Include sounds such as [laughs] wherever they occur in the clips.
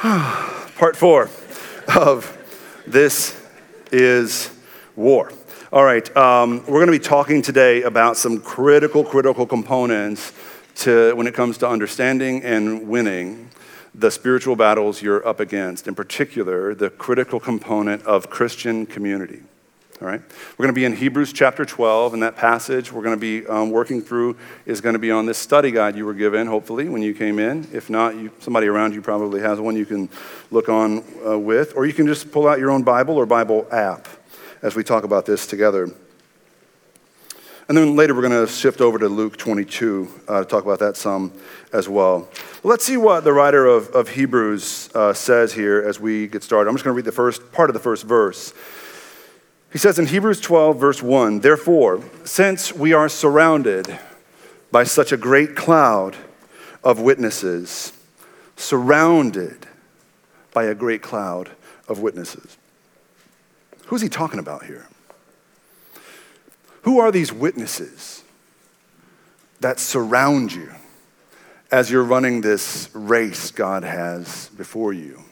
[sighs] Part four of This is War. All right, um, we're going to be talking today about some critical, critical components to when it comes to understanding and winning the spiritual battles you're up against, in particular, the critical component of Christian community. All right? We're going to be in Hebrews chapter 12, and that passage we're going to be um, working through is going to be on this study guide you were given, hopefully, when you came in. If not, you, somebody around you probably has one you can look on uh, with, or you can just pull out your own Bible or Bible app as we talk about this together. And then later we're going to shift over to Luke 22 uh, to talk about that some as well. Let's see what the writer of, of Hebrews uh, says here as we get started. I'm just going to read the first part of the first verse. He says in Hebrews 12, verse 1 Therefore, since we are surrounded by such a great cloud of witnesses, surrounded by a great cloud of witnesses. Who's he talking about here? Who are these witnesses that surround you as you're running this race God has before you?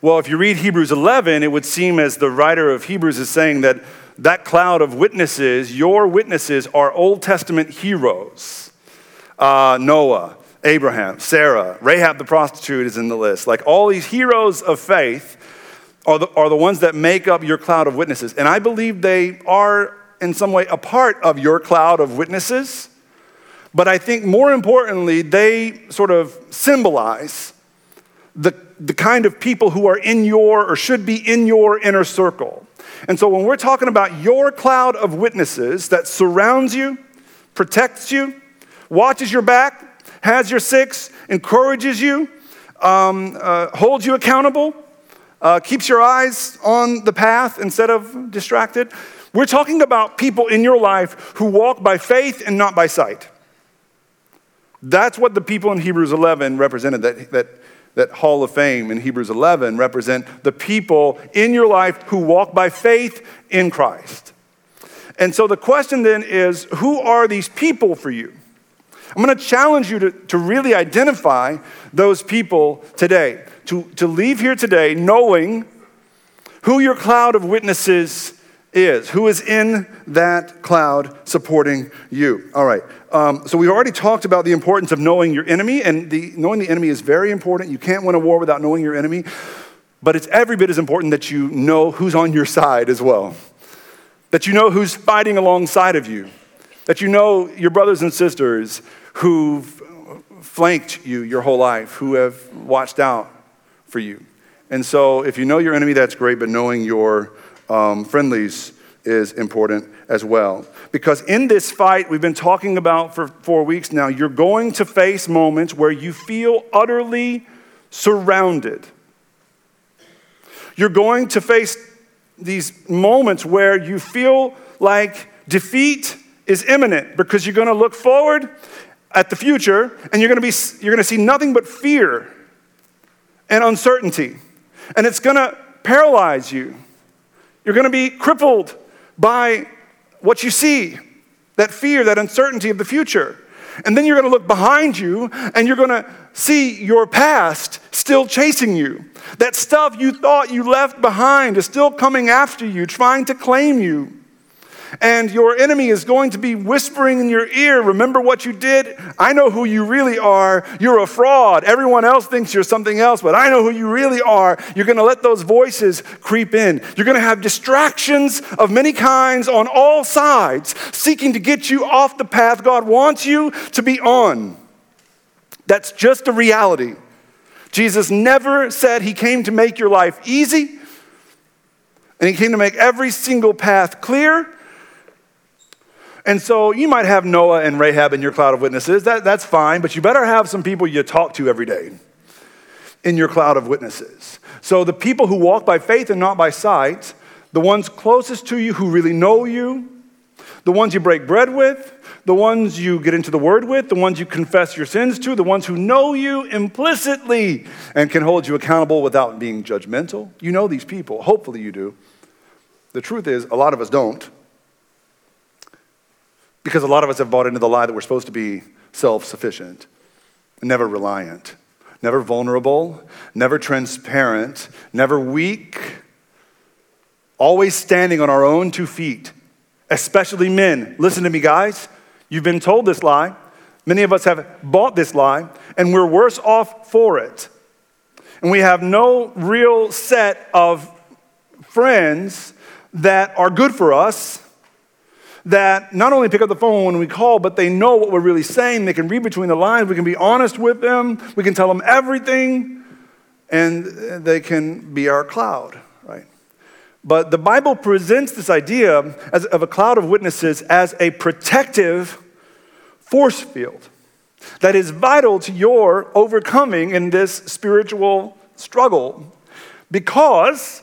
Well, if you read Hebrews 11, it would seem as the writer of Hebrews is saying that that cloud of witnesses, your witnesses, are Old Testament heroes. Uh, Noah, Abraham, Sarah, Rahab the prostitute is in the list. Like all these heroes of faith are the, are the ones that make up your cloud of witnesses. And I believe they are, in some way, a part of your cloud of witnesses. But I think more importantly, they sort of symbolize the the kind of people who are in your or should be in your inner circle. And so when we're talking about your cloud of witnesses that surrounds you, protects you, watches your back, has your six, encourages you, um, uh, holds you accountable, uh, keeps your eyes on the path instead of distracted. We're talking about people in your life who walk by faith and not by sight. That's what the people in Hebrews 11 represented, that, that that Hall of Fame in Hebrews 11 represent the people in your life who walk by faith in Christ. And so the question then is who are these people for you? I'm going to challenge you to, to really identify those people today, to, to leave here today knowing who your cloud of witnesses is, who is in that cloud supporting you. All right. Um, so we've already talked about the importance of knowing your enemy, and the, knowing the enemy is very important. You can't win a war without knowing your enemy, but it's every bit as important that you know who's on your side as well, that you know who's fighting alongside of you, that you know your brothers and sisters who've flanked you your whole life, who have watched out for you. And so if you know your enemy, that's great, but knowing your um, friendlies is important as well. Because in this fight we've been talking about for four weeks now, you're going to face moments where you feel utterly surrounded. You're going to face these moments where you feel like defeat is imminent because you're going to look forward at the future and you're going to be you're going to see nothing but fear and uncertainty and it's going to paralyze you you're going to be crippled by what you see that fear, that uncertainty of the future. And then you're going to look behind you and you're going to see your past still chasing you. That stuff you thought you left behind is still coming after you, trying to claim you. And your enemy is going to be whispering in your ear, Remember what you did? I know who you really are. You're a fraud. Everyone else thinks you're something else, but I know who you really are. You're going to let those voices creep in. You're going to have distractions of many kinds on all sides, seeking to get you off the path God wants you to be on. That's just a reality. Jesus never said he came to make your life easy, and he came to make every single path clear. And so you might have Noah and Rahab in your cloud of witnesses. That, that's fine, but you better have some people you talk to every day in your cloud of witnesses. So the people who walk by faith and not by sight, the ones closest to you who really know you, the ones you break bread with, the ones you get into the word with, the ones you confess your sins to, the ones who know you implicitly and can hold you accountable without being judgmental. You know these people. Hopefully you do. The truth is, a lot of us don't. Because a lot of us have bought into the lie that we're supposed to be self sufficient, never reliant, never vulnerable, never transparent, never weak, always standing on our own two feet, especially men. Listen to me, guys. You've been told this lie. Many of us have bought this lie, and we're worse off for it. And we have no real set of friends that are good for us, that not only pick up the phone when we call, but they know what we're really saying. They can read between the lines. We can be honest with them. We can tell them everything, and they can be our cloud, right? But the Bible presents this idea of a cloud of witnesses as a protective force field that is vital to your overcoming in this spiritual struggle. Because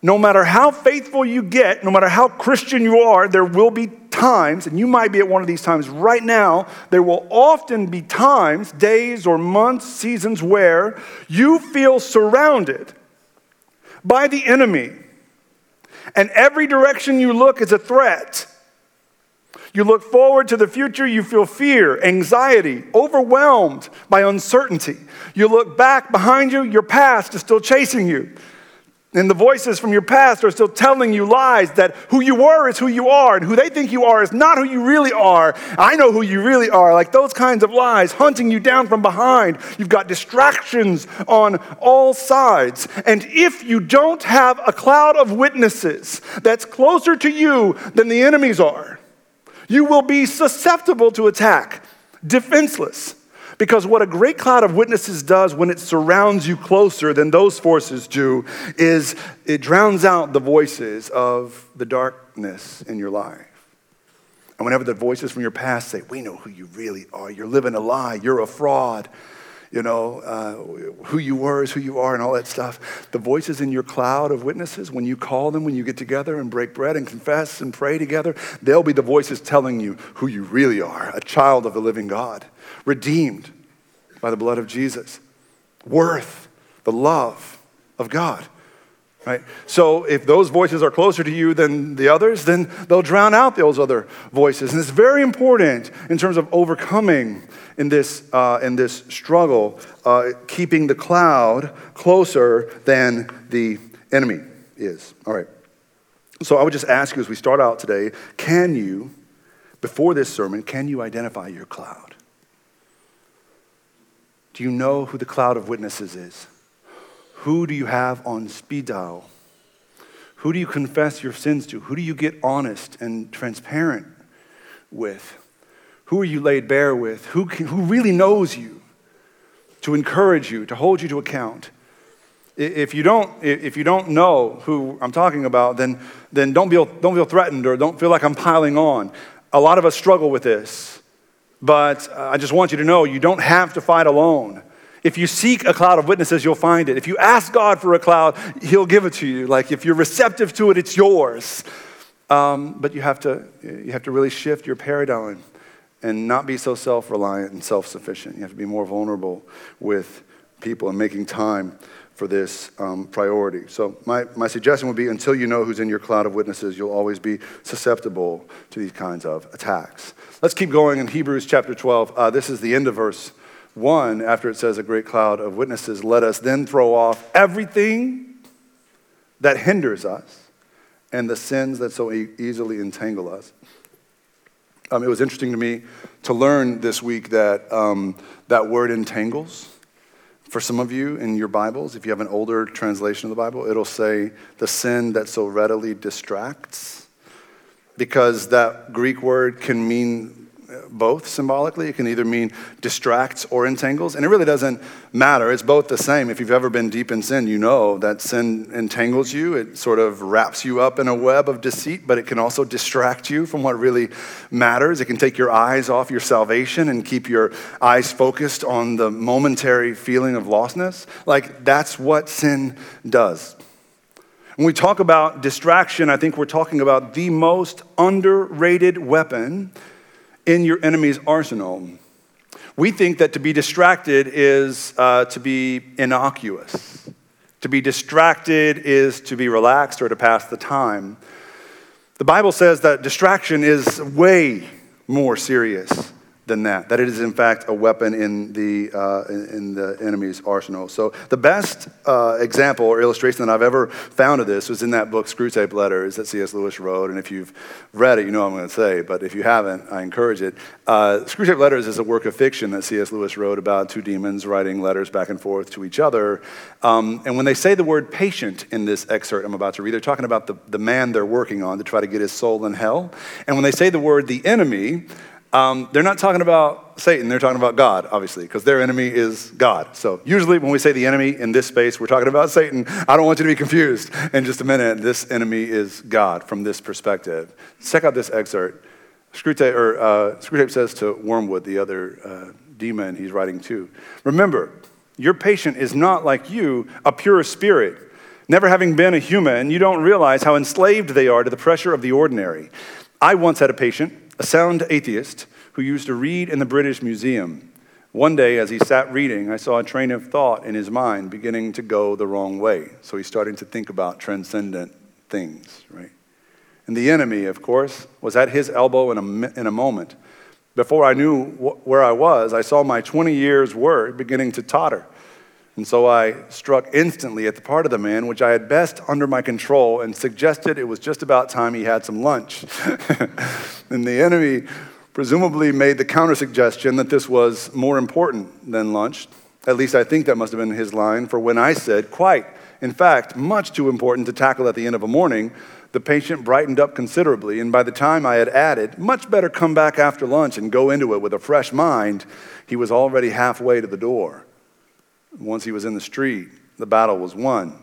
no matter how faithful you get, no matter how Christian you are, there will be times, and you might be at one of these times right now, there will often be times, days or months, seasons where you feel surrounded by the enemy. And every direction you look is a threat. You look forward to the future, you feel fear, anxiety, overwhelmed by uncertainty. You look back behind you, your past is still chasing you. And the voices from your past are still telling you lies that who you were is who you are, and who they think you are is not who you really are. I know who you really are. Like those kinds of lies hunting you down from behind. You've got distractions on all sides. And if you don't have a cloud of witnesses that's closer to you than the enemies are, you will be susceptible to attack, defenseless. Because what a great cloud of witnesses does when it surrounds you closer than those forces do is it drowns out the voices of the darkness in your life. And whenever the voices from your past say, We know who you really are, you're living a lie, you're a fraud, you know, uh, who you were is who you are and all that stuff. The voices in your cloud of witnesses, when you call them, when you get together and break bread and confess and pray together, they'll be the voices telling you who you really are a child of the living God, redeemed by the blood of Jesus, worth the love of God. Right? So if those voices are closer to you than the others, then they'll drown out those other voices. And it's very important in terms of overcoming in this, uh, in this struggle, uh, keeping the cloud closer than the enemy is. All right. So I would just ask you as we start out today can you, before this sermon, can you identify your cloud? Do you know who the cloud of witnesses is? Who do you have on speed dial? Who do you confess your sins to? Who do you get honest and transparent with? Who are you laid bare with? Who, can, who really knows you to encourage you, to hold you to account? If you don't, if you don't know who I'm talking about, then, then don't, feel, don't feel threatened or don't feel like I'm piling on. A lot of us struggle with this, but uh, I just want you to know you don't have to fight alone. If you seek a cloud of witnesses, you'll find it. If you ask God for a cloud, He'll give it to you. Like if you're receptive to it, it's yours. Um, but you have, to, you have to really shift your paradigm and not be so self reliant and self sufficient. You have to be more vulnerable with people and making time for this um, priority. So, my, my suggestion would be until you know who's in your cloud of witnesses, you'll always be susceptible to these kinds of attacks. Let's keep going in Hebrews chapter 12. Uh, this is the end of verse 1, after it says, a great cloud of witnesses, let us then throw off everything that hinders us and the sins that so e- easily entangle us. Um, it was interesting to me to learn this week that um, that word entangles. For some of you in your Bibles, if you have an older translation of the Bible, it'll say the sin that so readily distracts. Because that Greek word can mean both symbolically. It can either mean distracts or entangles, and it really doesn't matter. It's both the same. If you've ever been deep in sin, you know that sin entangles you. It sort of wraps you up in a web of deceit, but it can also distract you from what really matters. It can take your eyes off your salvation and keep your eyes focused on the momentary feeling of lostness. Like, that's what sin does. When we talk about distraction, I think we're talking about the most underrated weapon in your enemy's arsenal. We think that to be distracted is uh, to be innocuous. To be distracted is to be relaxed or to pass the time. The Bible says that distraction is way more serious than that, that it is in fact a weapon in the, uh, in, the enemy's arsenal. So, the best uh, example or illustration that I've ever found of this was in that book, Screwtape Letters, that C.S. Lewis wrote. And if you've read it, you know what I'm going to say, but if you haven't, I encourage it. Uh, Screwtape Letters is a work of fiction that C.S. Lewis wrote about two demons writing letters back and forth to each other. Um, and when they say the word patient in this excerpt I'm about to read, they're talking about the, the man they're working on to try to get his soul in hell. And when they say the word the enemy, um, they're not talking about Satan, they're talking about God, obviously, because their enemy is God. So, usually when we say the enemy in this space, we're talking about Satan. I don't want you to be confused in just a minute. This enemy is God from this perspective. Check out this excerpt. Screwtape, or, uh, Screwtape says to Wormwood, the other uh, demon he's writing to Remember, your patient is not like you, a pure spirit. Never having been a human, you don't realize how enslaved they are to the pressure of the ordinary. I once had a patient a sound atheist who used to read in the British Museum. One day, as he sat reading, I saw a train of thought in his mind beginning to go the wrong way. So he's starting to think about transcendent things, right? And the enemy, of course, was at his elbow in a, in a moment. Before I knew wh- where I was, I saw my 20 years' work beginning to totter. And so I struck instantly at the part of the man which I had best under my control and suggested it was just about time he had some lunch. [laughs] and the enemy presumably made the counter suggestion that this was more important than lunch. At least I think that must have been his line, for when I said, quite, in fact, much too important to tackle at the end of a morning, the patient brightened up considerably, and by the time I had added, much better come back after lunch and go into it with a fresh mind, he was already halfway to the door. Once he was in the street, the battle was won.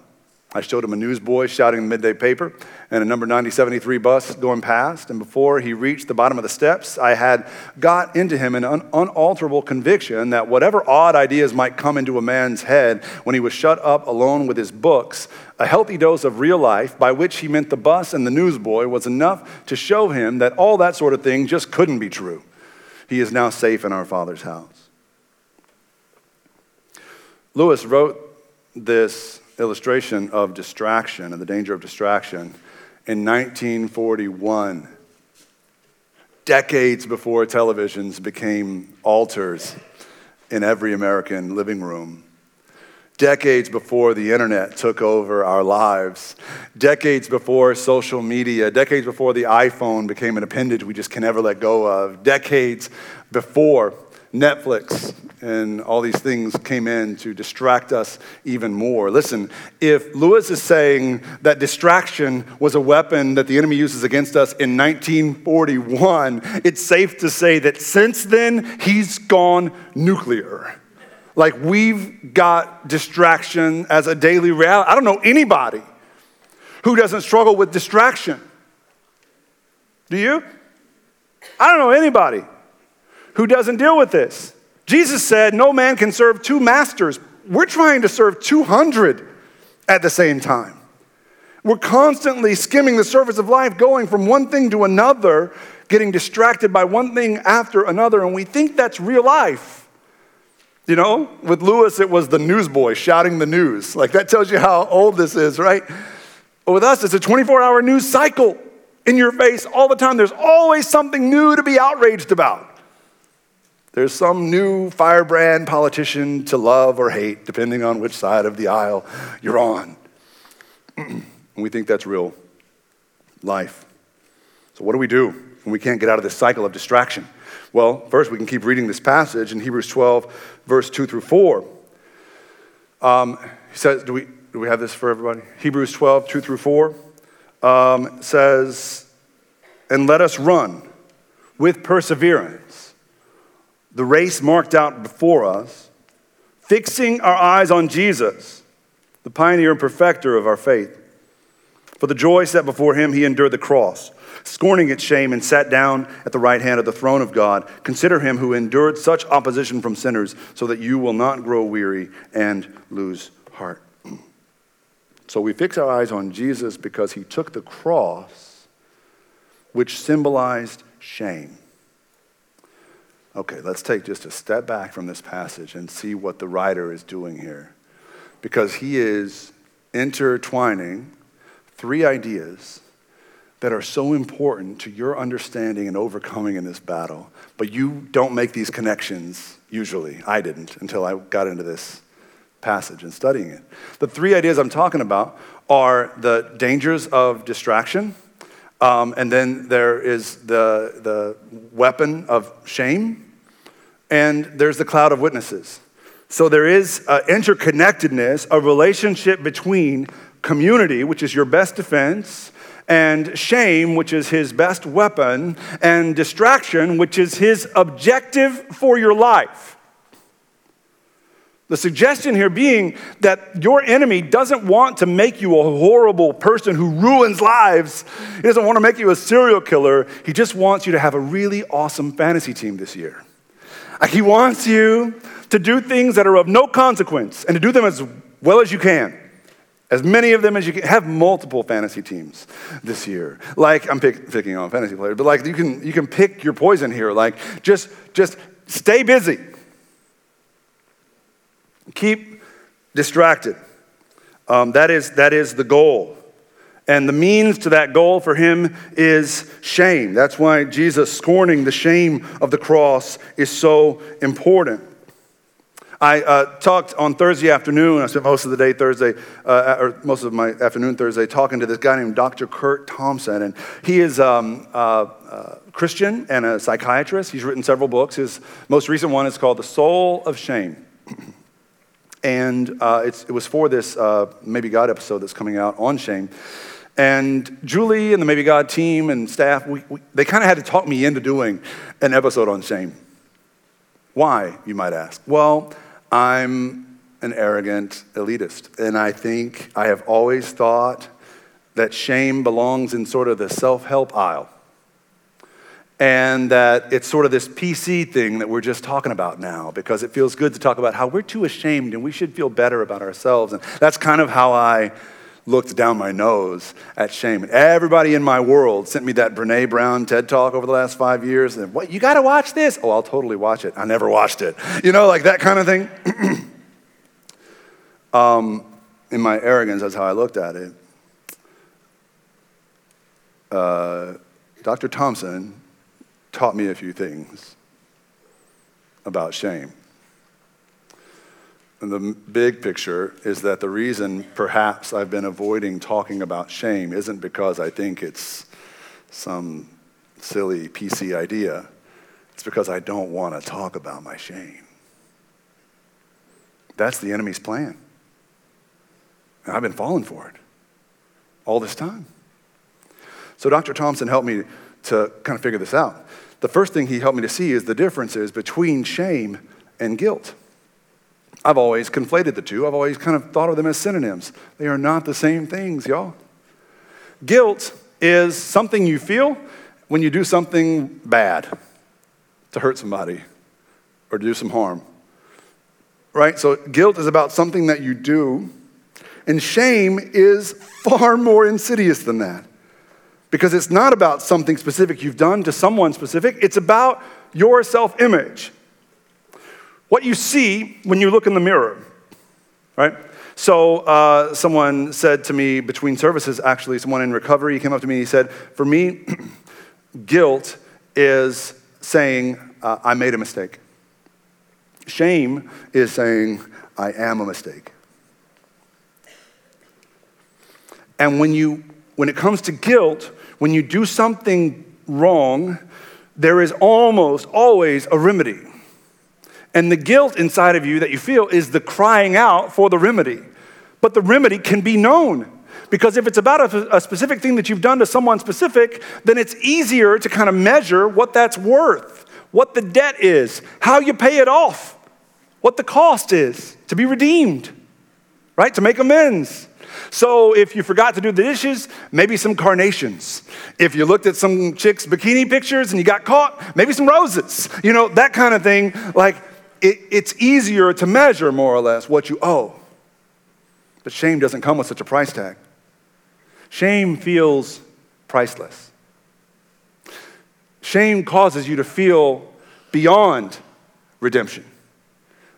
I showed him a newsboy shouting the midday paper and a number 9073 bus going past. And before he reached the bottom of the steps, I had got into him an un- unalterable conviction that whatever odd ideas might come into a man's head when he was shut up alone with his books, a healthy dose of real life, by which he meant the bus and the newsboy, was enough to show him that all that sort of thing just couldn't be true. He is now safe in our Father's house. Lewis wrote this illustration of distraction and the danger of distraction in 1941, decades before televisions became altars in every American living room. Decades before the internet took over our lives, decades before social media, decades before the iPhone became an appendage we just can never let go of, decades before Netflix and all these things came in to distract us even more. Listen, if Lewis is saying that distraction was a weapon that the enemy uses against us in 1941, it's safe to say that since then he's gone nuclear. Like we've got distraction as a daily reality. I don't know anybody who doesn't struggle with distraction. Do you? I don't know anybody who doesn't deal with this. Jesus said, No man can serve two masters. We're trying to serve 200 at the same time. We're constantly skimming the surface of life, going from one thing to another, getting distracted by one thing after another, and we think that's real life. You know, with Lewis, it was the newsboy shouting the news. Like that tells you how old this is, right? But with us, it's a 24 hour news cycle in your face all the time. There's always something new to be outraged about. There's some new firebrand politician to love or hate, depending on which side of the aisle you're on. [clears throat] and we think that's real life. So, what do we do when we can't get out of this cycle of distraction? Well, first, we can keep reading this passage in Hebrews 12, verse 2 through 4. Um, he says, do we, do we have this for everybody? Hebrews 12, 2 through 4 um, says, And let us run with perseverance the race marked out before us, fixing our eyes on Jesus, the pioneer and perfecter of our faith. For the joy set before him, he endured the cross, scorning its shame, and sat down at the right hand of the throne of God. Consider him who endured such opposition from sinners, so that you will not grow weary and lose heart. [clears throat] So we fix our eyes on Jesus because he took the cross, which symbolized shame. Okay, let's take just a step back from this passage and see what the writer is doing here. Because he is intertwining three ideas that are so important to your understanding and overcoming in this battle, but you don't make these connections usually. I didn't until I got into this passage and studying it. The three ideas I'm talking about are the dangers of distraction, um, and then there is the, the weapon of shame, and there's the cloud of witnesses. So there is interconnectedness, a relationship between community, which is your best defense, and shame, which is his best weapon, and distraction, which is his objective for your life. The suggestion here being that your enemy doesn't want to make you a horrible person who ruins lives. He doesn't want to make you a serial killer. He just wants you to have a really awesome fantasy team this year. He wants you to do things that are of no consequence and to do them as well as you can. As many of them as you can. Have multiple fantasy teams this year. Like, I'm pick, picking on fantasy players, but like you can, you can pick your poison here. Like, just, just stay busy. Keep distracted. Um, that, is, that is the goal. And the means to that goal for him is shame. That's why Jesus scorning the shame of the cross is so important. I uh, talked on Thursday afternoon. I spent most of the day Thursday, uh, or most of my afternoon Thursday, talking to this guy named Dr. Kurt Thompson. And he is um, uh, uh, Christian and a psychiatrist. He's written several books. His most recent one is called The Soul of Shame. [clears throat] and uh, it was for this uh, Maybe God episode that's coming out on shame. And Julie and the Maybe God team and staff, we, we, they kind of had to talk me into doing an episode on shame. Why, you might ask? Well, I'm an arrogant elitist, and I think I have always thought that shame belongs in sort of the self help aisle. And that it's sort of this PC thing that we're just talking about now because it feels good to talk about how we're too ashamed and we should feel better about ourselves. And that's kind of how I looked down my nose at shame. And everybody in my world sent me that Brene Brown TED talk over the last five years. And what, you got to watch this? Oh, I'll totally watch it. I never watched it. You know, like that kind of thing. [clears throat] um, in my arrogance, that's how I looked at it. Uh, Dr. Thompson taught me a few things about shame. And the big picture is that the reason perhaps I've been avoiding talking about shame isn't because I think it's some silly PC idea. It's because I don't want to talk about my shame. That's the enemy's plan. And I've been falling for it all this time. So Dr. Thompson helped me to kind of figure this out. The first thing he helped me to see is the differences between shame and guilt. I've always conflated the two. I've always kind of thought of them as synonyms. They are not the same things, y'all. Guilt is something you feel when you do something bad to hurt somebody or to do some harm. Right? So guilt is about something that you do, and shame is far more insidious than that. Because it's not about something specific you've done to someone specific, it's about your self image. What you see when you look in the mirror, right? So, uh, someone said to me between services, actually, someone in recovery came up to me and he said, For me, [clears throat] guilt is saying, uh, I made a mistake. Shame is saying, I am a mistake. And when, you, when it comes to guilt, when you do something wrong, there is almost always a remedy. And the guilt inside of you that you feel is the crying out for the remedy. But the remedy can be known. Because if it's about a, a, specific thing that you've done to someone specific, then it's easier to kind of measure what that's worth, what the debt is, how you pay it off, what the cost is to be redeemed, right? To make amends. So if you forgot to do the dishes, maybe some carnations. If you looked at some chick's bikini pictures and you got caught, maybe some roses. You know, that kind of thing. Like, it, it's easier to measure more or less what you owe. But shame doesn't come with such a price tag. Shame feels priceless. Shame causes you to feel beyond redemption.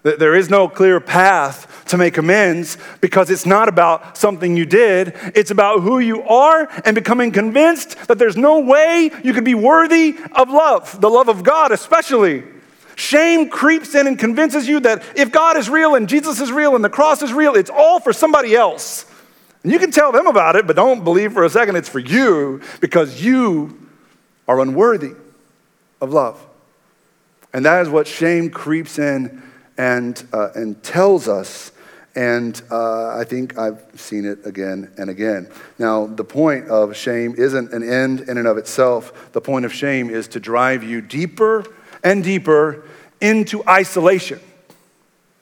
There is no clear path to make amends because it's not about something you did. It's about who you are and becoming convinced that there's no way you could be worthy of love, the love of God especially. Shame creeps in and convinces you that if God is real and Jesus is real and the cross is real, it's all for somebody else. And you can tell them about it, but don't believe for a second it's for you because you are unworthy of love. And that is what shame creeps in and, uh, and tells us. And uh, I think I've seen it again and again. Now, the point of shame isn't an end in and of itself. The point of shame is to drive you deeper and deeper into isolation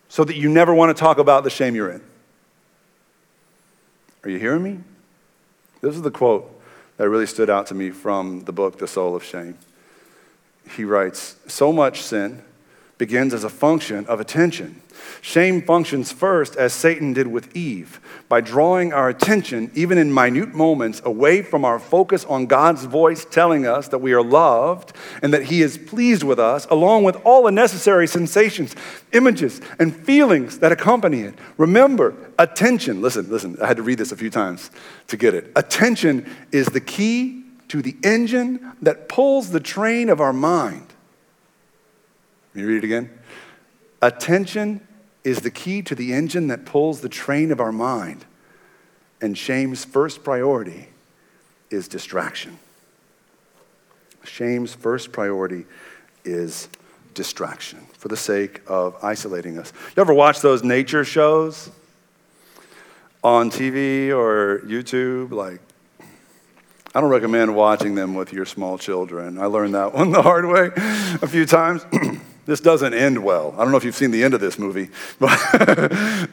so that you never want to talk about the shame you're in. Are you hearing me? This is the quote that really stood out to me from the book, The Soul of Shame. He writes So much sin begins as a function of attention. Shame functions first, as Satan did with Eve, by drawing our attention, even in minute moments, away from our focus on God's voice telling us that we are loved and that He is pleased with us, along with all the necessary sensations, images, and feelings that accompany it. Remember, attention, listen, listen, I had to read this a few times to get it. Attention is the key to the engine that pulls the train of our mind. Let me read it again. Attention is the key to the engine that pulls the train of our mind. And shame's first priority is distraction. Shame's first priority is distraction for the sake of isolating us. You ever watch those nature shows on TV or YouTube? Like, I don't recommend watching them with your small children. I learned that [laughs] one the hard way a few times. [clears throat] This doesn't end well. I don't know if you've seen the end of this movie, [laughs] but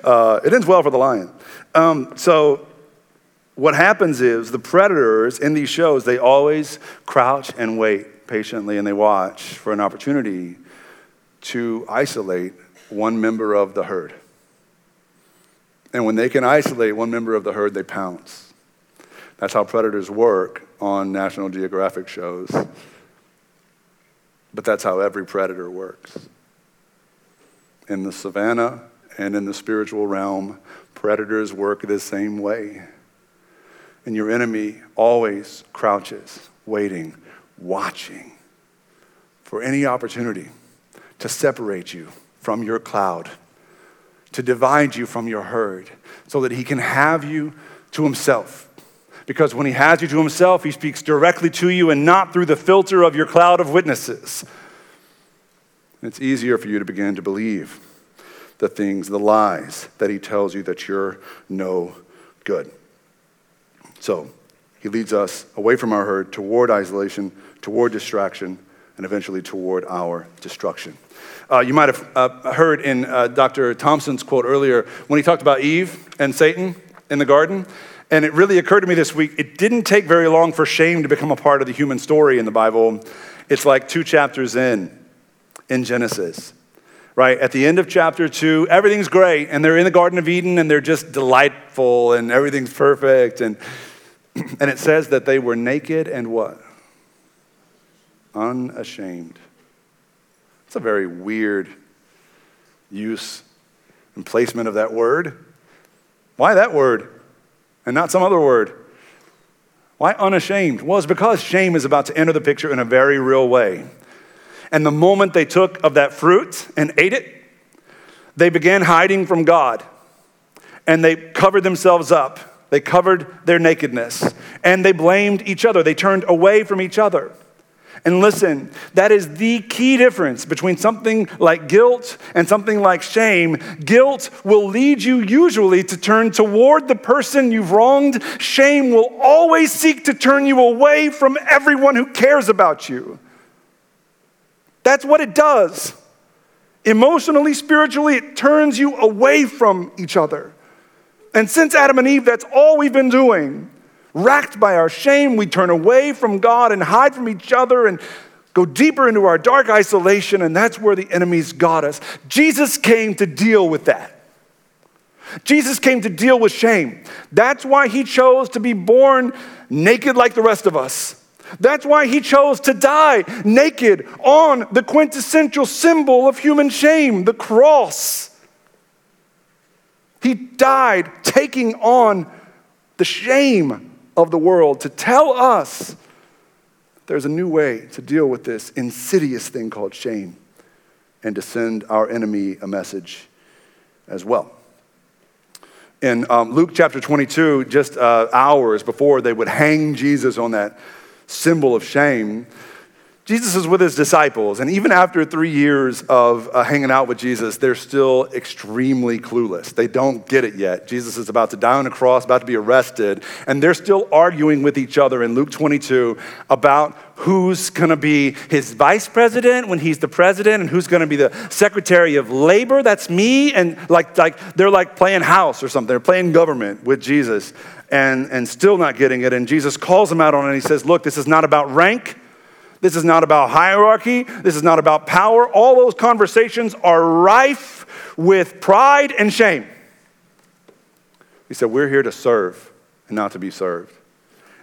uh, it ends well for the lion. Um, so, what happens is the predators in these shows, they always crouch and wait patiently and they watch for an opportunity to isolate one member of the herd. And when they can isolate one member of the herd, they pounce. That's how predators work on National Geographic shows. But that's how every predator works. In the savannah and in the spiritual realm, predators work the same way. And your enemy always crouches, waiting, watching for any opportunity to separate you from your cloud, to divide you from your herd, so that he can have you to himself because when he has you to himself, he speaks directly to you and not through the filter of your cloud of witnesses. It's easier for you to begin to believe the things, the lies that he tells you that you're no good. So, he leads us away from our herd toward isolation, toward distraction, and eventually toward our destruction. Uh, you might have uh, heard in uh, Dr. Thompson's quote earlier when he talked about Eve and Satan in the garden. And it really occurred to me this week it didn't take very long for shame to become a part of the human story in the Bible. It's like two chapters in, in Genesis, right? At the end of chapter two, everything's great, and they're in the Garden of Eden, and they're just delightful, and everything's perfect. And, [clears throat] and it says that they were naked and what? Unashamed. It's a very weird use and placement of that word. Why that word? And not some other word. Why unashamed? Well, it's because shame is about to enter the picture in a very real way. And the moment they took of that fruit and ate it, they began hiding from God. And they covered themselves up. They covered their nakedness. And they blamed each other. They turned away from each other. And listen, that is the key difference between something like guilt and something like shame. Guilt will lead you usually to turn toward the person you've wronged. Shame will always seek to turn you away from everyone who cares about you. That's what it does. Emotionally, spiritually, it turns you away from each other. And since Adam and Eve, that's all we've been doing. Racked by our shame, we turn away from God and hide from each other and go deeper into our dark isolation, and that's where the enemies got us. Jesus came to deal with that. Jesus came to deal with shame. That's why he chose to be born naked like the rest of us. That's why he chose to die naked on the quintessential symbol of human shame, the cross. He died taking on the shame of the world to tell us there's a new way to deal with this insidious thing called shame and to send our enemy a message as well. In um, Luke chapter 22, just uh, hours before they would hang Jesus on that symbol of shame, Jesus is with his disciples, and even after three years of uh, hanging out with Jesus, they're still extremely clueless. They don't get it yet. Jesus is about to die on a cross, about to be arrested, and they're still arguing with each other in Luke 22 about who's gonna be his vice president when he's the president, and who's gonna be the secretary of labor. That's me. And like, like they're like playing house or something, they're playing government with Jesus and, and still not getting it. And Jesus calls them out on it, and he says, Look, this is not about rank. This is not about hierarchy. This is not about power. All those conversations are rife with pride and shame. He said, We're here to serve and not to be served.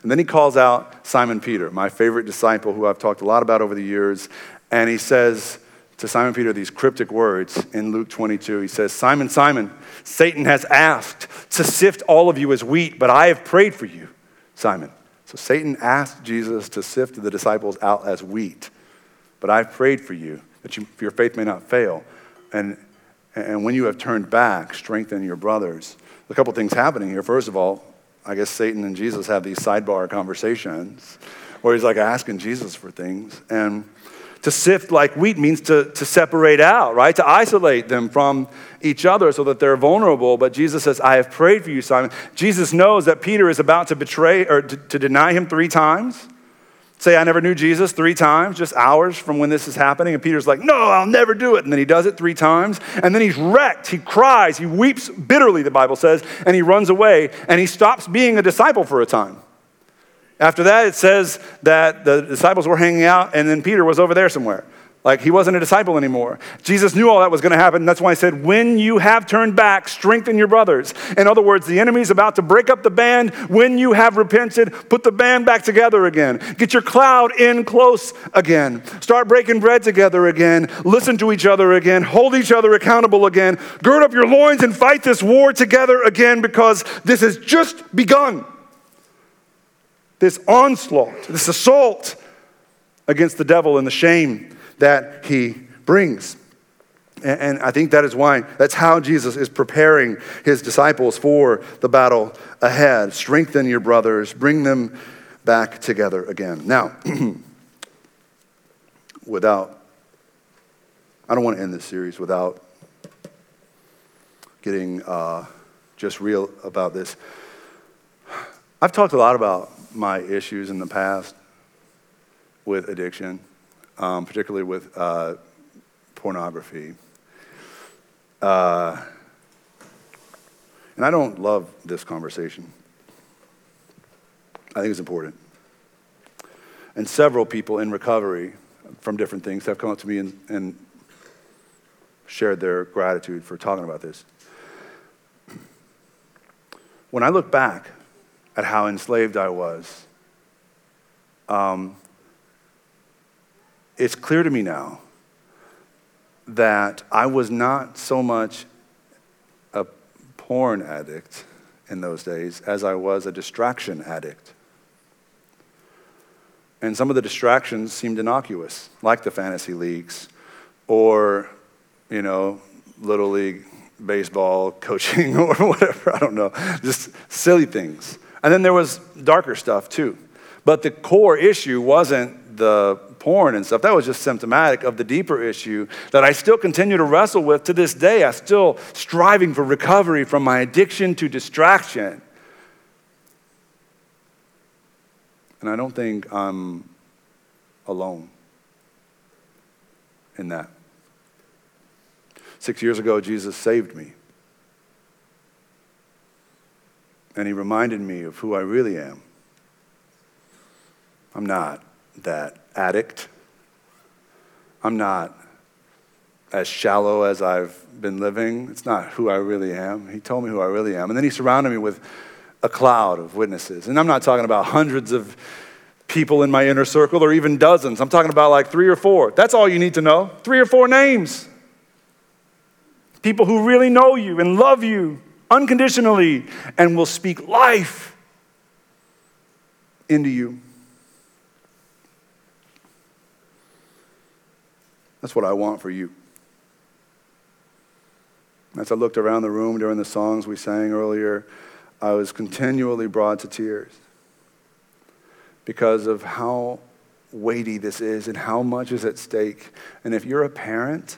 And then he calls out Simon Peter, my favorite disciple who I've talked a lot about over the years. And he says to Simon Peter these cryptic words in Luke 22. He says, Simon, Simon, Satan has asked to sift all of you as wheat, but I have prayed for you, Simon. So Satan asked Jesus to sift the disciples out as wheat. But I've prayed for you that you, your faith may not fail. And, and when you have turned back, strengthen your brothers. A couple things happening here. First of all, I guess Satan and Jesus have these sidebar conversations where he's like asking Jesus for things. And to sift like wheat means to, to separate out, right? To isolate them from each other so that they're vulnerable. But Jesus says, I have prayed for you, Simon. Jesus knows that Peter is about to betray or to, to deny him three times. Say, I never knew Jesus three times, just hours from when this is happening. And Peter's like, No, I'll never do it. And then he does it three times. And then he's wrecked. He cries. He weeps bitterly, the Bible says. And he runs away. And he stops being a disciple for a time. After that, it says that the disciples were hanging out, and then Peter was over there somewhere. Like he wasn't a disciple anymore. Jesus knew all that was going to happen. That's why he said, When you have turned back, strengthen your brothers. In other words, the enemy's about to break up the band. When you have repented, put the band back together again. Get your cloud in close again. Start breaking bread together again. Listen to each other again. Hold each other accountable again. Gird up your loins and fight this war together again because this has just begun this onslaught, this assault against the devil and the shame that he brings. And, I think that is why, that's how Jesus is preparing his disciples for the battle ahead. Strengthen your brothers, bring them back together again. Now, [clears throat] without, I don't want to end this series without getting uh, just real about this. I've talked a lot about my issues in the past with addiction, um, particularly with uh, pornography. Uh, and I don't love this conversation. I think it's important. And several people in recovery from different things have come up to me and, and shared their gratitude for talking about this. When I look back at how enslaved I was. Um, it's clear to me now that I was not so much a porn addict in those days as I was a distraction addict. And some of the distractions seemed innocuous, like the fantasy leagues or, you know, little league baseball coaching [laughs] or whatever. I don't know. Just silly things. And then there was darker stuff too. But the core issue wasn't the porn and stuff. That was just symptomatic of the deeper issue that I still continue to wrestle with to this day. I'm still striving for recovery from my addiction to distraction. And I don't think I'm alone in that. Six years ago, Jesus saved me. And he reminded me of who I really am. I'm not that addict. I'm not as shallow as I've been living. It's not who I really am. He told me who I really am. And then he surrounded me with a cloud of witnesses. And I'm not talking about hundreds of people in my inner circle or even dozens. I'm talking about like three or four. That's all you need to know. Three or four names. People who really know you and love you unconditionally and will speak life into you. That's what I want for you. As I looked around the room during the songs we sang earlier, I was continually brought to tears because of how weighty this is and how much is at stake. And if you're a parent,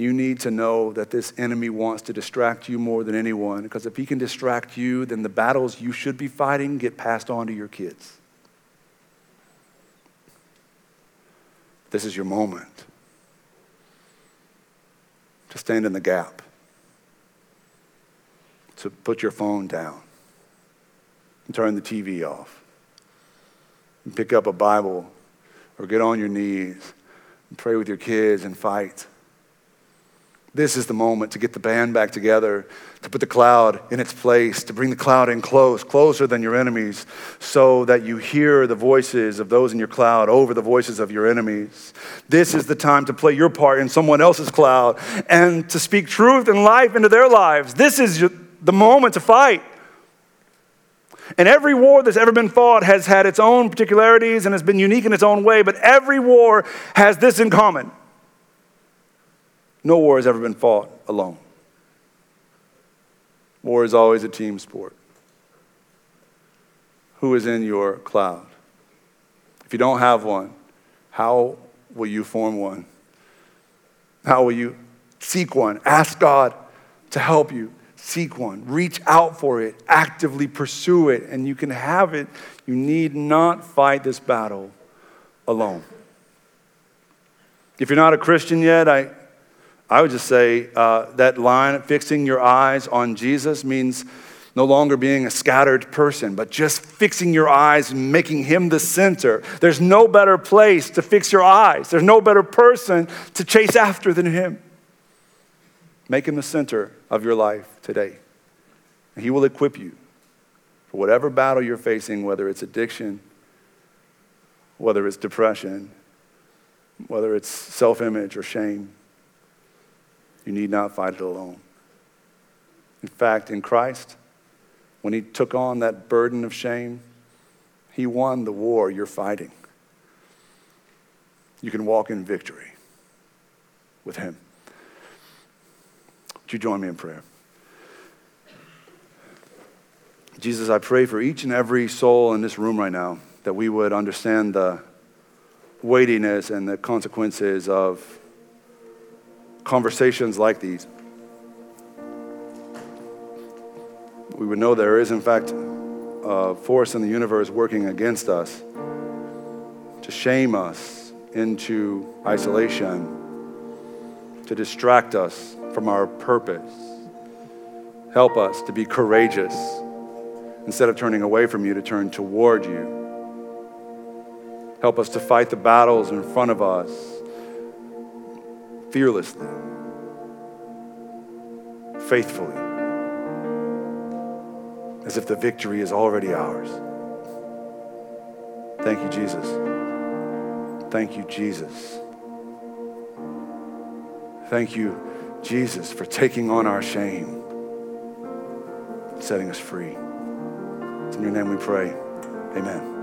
you need to know that this enemy wants to distract you more than anyone because if he can distract you, then the battles you should be fighting get passed on to your kids. This is your moment to stand in the gap, to put your phone down, and turn the TV off, and pick up a Bible, or get on your knees and pray with your kids and fight. This is the moment to get the band back together, to put the cloud in its place, to bring the cloud in close, closer than your enemies, so that you hear the voices of those in your cloud over the voices of your enemies. This is the time to play your part in someone else's cloud and to speak truth and life into their lives. This is the moment to fight. And every war that's ever been fought has had its own particularities and has been unique in its own way, but every war has this in common no war has ever been fought alone. War is always a team sport. Who is in your cloud? If you don't have one, how will you form one? How will you seek one? Ask God to help you. Seek one. Reach out for it. Actively pursue it, and you can have it. You need not fight this battle alone. If you're not a Christian yet, I I would just say uh, that line, fixing your eyes on Jesus, means no longer being a scattered person, but just fixing your eyes and making him the center. There's no better place to fix your eyes, there's no better person to chase after than him. Make him the center of your life today. He will equip you for whatever battle you're facing, whether it's addiction, whether it's depression, whether it's self image or shame. You need not fight it alone. In fact, in Christ, when he took on that burden of shame, he won the war you're fighting. You can walk in victory with him. Would you join me in prayer? Jesus, I pray for each and every soul in this room right now that we would understand the weightiness and the consequences of conversations like these, we would know there is, in fact, a force in the universe working against us to shame us into isolation, to distract us from our purpose. Help us to be courageous instead of turning away from you, to turn toward you. Help us to fight the battles in front of us fearlessly, faithfully, as if the victory is already ours. Thank you, Jesus. Thank you, Jesus. Thank you, Jesus, for taking on our shame, setting us free. It's in your name we pray. Amen.